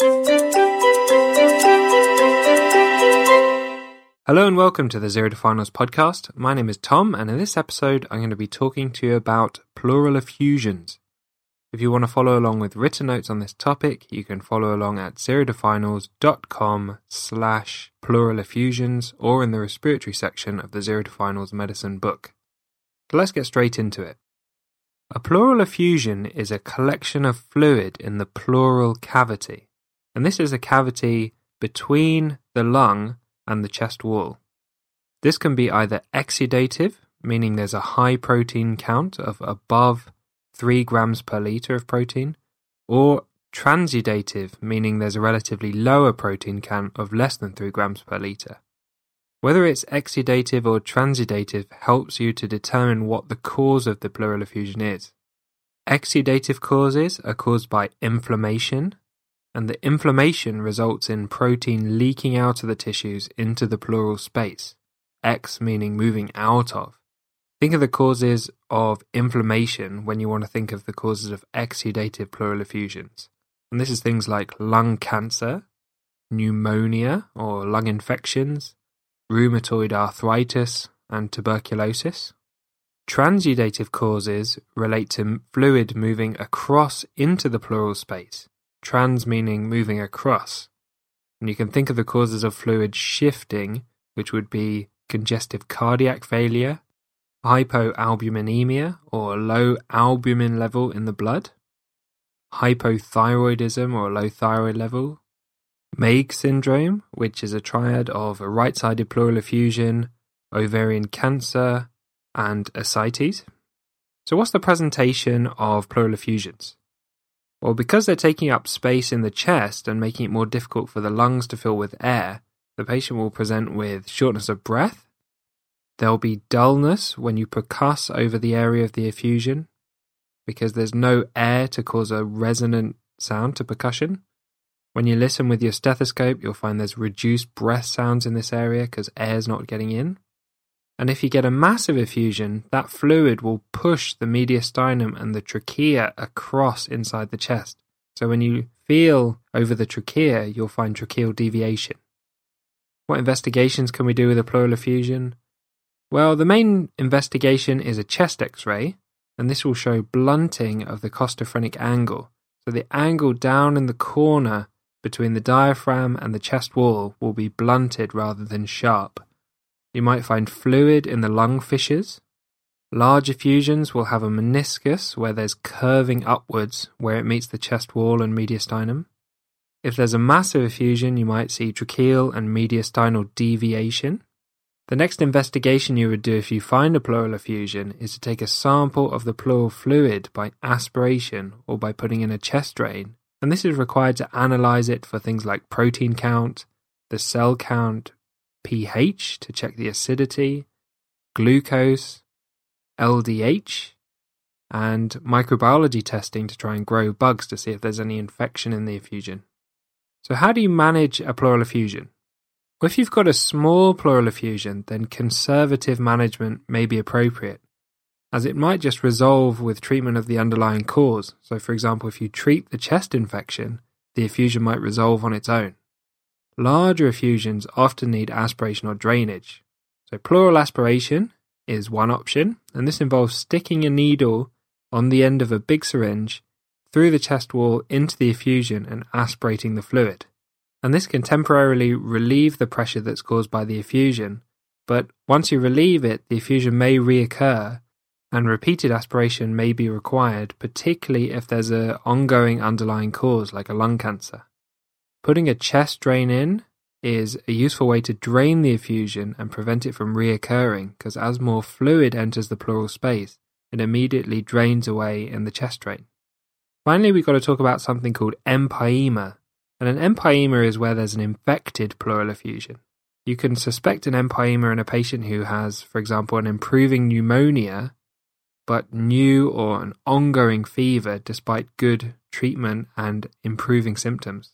Hello and welcome to the Zero to Finals podcast. My name is Tom, and in this episode, I'm going to be talking to you about pleural effusions. If you want to follow along with written notes on this topic, you can follow along at zerotofinals.com slash pleural effusions or in the respiratory section of the Zero to Finals medicine book. So let's get straight into it. A pleural effusion is a collection of fluid in the pleural cavity, and this is a cavity between the lung and the chest wall. This can be either exudative, meaning there's a high protein count of above 3 grams per litre of protein, or transudative, meaning there's a relatively lower protein count of less than 3 grams per litre. Whether it's exudative or transudative helps you to determine what the cause of the pleural effusion is. Exudative causes are caused by inflammation, and the inflammation results in protein leaking out of the tissues into the pleural space, Ex meaning moving out of. Think of the causes of inflammation when you want to think of the causes of exudative pleural effusions. And this is things like lung cancer, pneumonia or lung infections, rheumatoid arthritis, and tuberculosis. Transudative causes relate to fluid moving across into the pleural space, trans meaning moving across. And you can think of the causes of fluid shifting, which would be congestive cardiac failure, hypoalbuminemia or low albumin level in the blood, hypothyroidism or low thyroid level, Meigs syndrome, which is a triad of right sided pleural effusion, ovarian cancer, and ascites. So, what's the presentation of pleural effusions? Well, because they're taking up space in the chest and making it more difficult for the lungs to fill with air, the patient will present with shortness of breath. There'll be dullness when you percuss over the area of the effusion because there's no air to cause a resonant sound to percussion. When you listen with your stethoscope, you'll find there's reduced breath sounds in this area because air's not getting in. And if you get a massive effusion, that fluid will push the mediastinum and the trachea across inside the chest. So when you feel over the trachea, you'll find tracheal deviation. What investigations can we do with a pleural effusion? Well, the main investigation is a chest x ray, and this will show blunting of the costophrenic angle. So the angle down in the corner between the diaphragm and the chest wall will be blunted rather than sharp. You might find fluid in the lung fissures. Large effusions will have a meniscus where there's curving upwards where it meets the chest wall and mediastinum. If there's a massive effusion, you might see tracheal and mediastinal deviation. The next investigation you would do if you find a pleural effusion is to take a sample of the pleural fluid by aspiration or by putting in a chest drain, and this is required to analyze it for things like protein count, the cell count, pH to check the acidity, glucose, LDH, and microbiology testing to try and grow bugs to see if there's any infection in the effusion. So, how do you manage a pleural effusion? Well, if you've got a small pleural effusion, then conservative management may be appropriate, as it might just resolve with treatment of the underlying cause. So, for example, if you treat the chest infection, the effusion might resolve on its own. Larger effusions often need aspiration or drainage. So, pleural aspiration is one option, and this involves sticking a needle on the end of a big syringe through the chest wall into the effusion and aspirating the fluid. And this can temporarily relieve the pressure that's caused by the effusion, but once you relieve it, the effusion may reoccur and repeated aspiration may be required, particularly if there's an ongoing underlying cause like a lung cancer. Putting a chest drain in is a useful way to drain the effusion and prevent it from reoccurring because as more fluid enters the pleural space, it immediately drains away in the chest drain. Finally, we've got to talk about something called empyema. And an empyema is where there's an infected pleural effusion. You can suspect an empyema in a patient who has, for example, an improving pneumonia, but new or an ongoing fever despite good treatment and improving symptoms.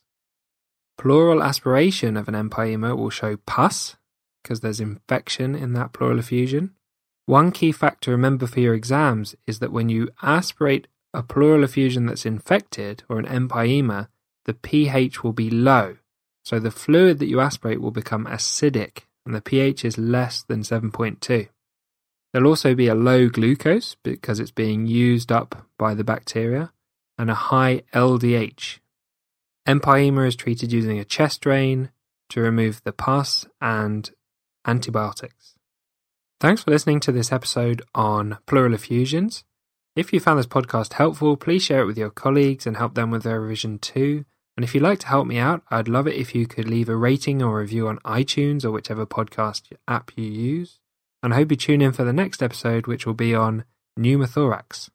Pleural aspiration of an empyema will show pus, because there's infection in that pleural effusion. One key fact to remember for your exams is that when you aspirate a pleural effusion that's infected or an empyema, the pH will be low. So the fluid that you aspirate will become acidic and the pH is less than 7.2. There'll also be a low glucose because it's being used up by the bacteria and a high LDH. Empyema is treated using a chest drain to remove the pus and antibiotics. Thanks for listening to this episode on pleural effusions. If you found this podcast helpful, please share it with your colleagues and help them with their revision too. And if you'd like to help me out, I'd love it if you could leave a rating or review on iTunes or whichever podcast app you use. And I hope you tune in for the next episode, which will be on pneumothorax.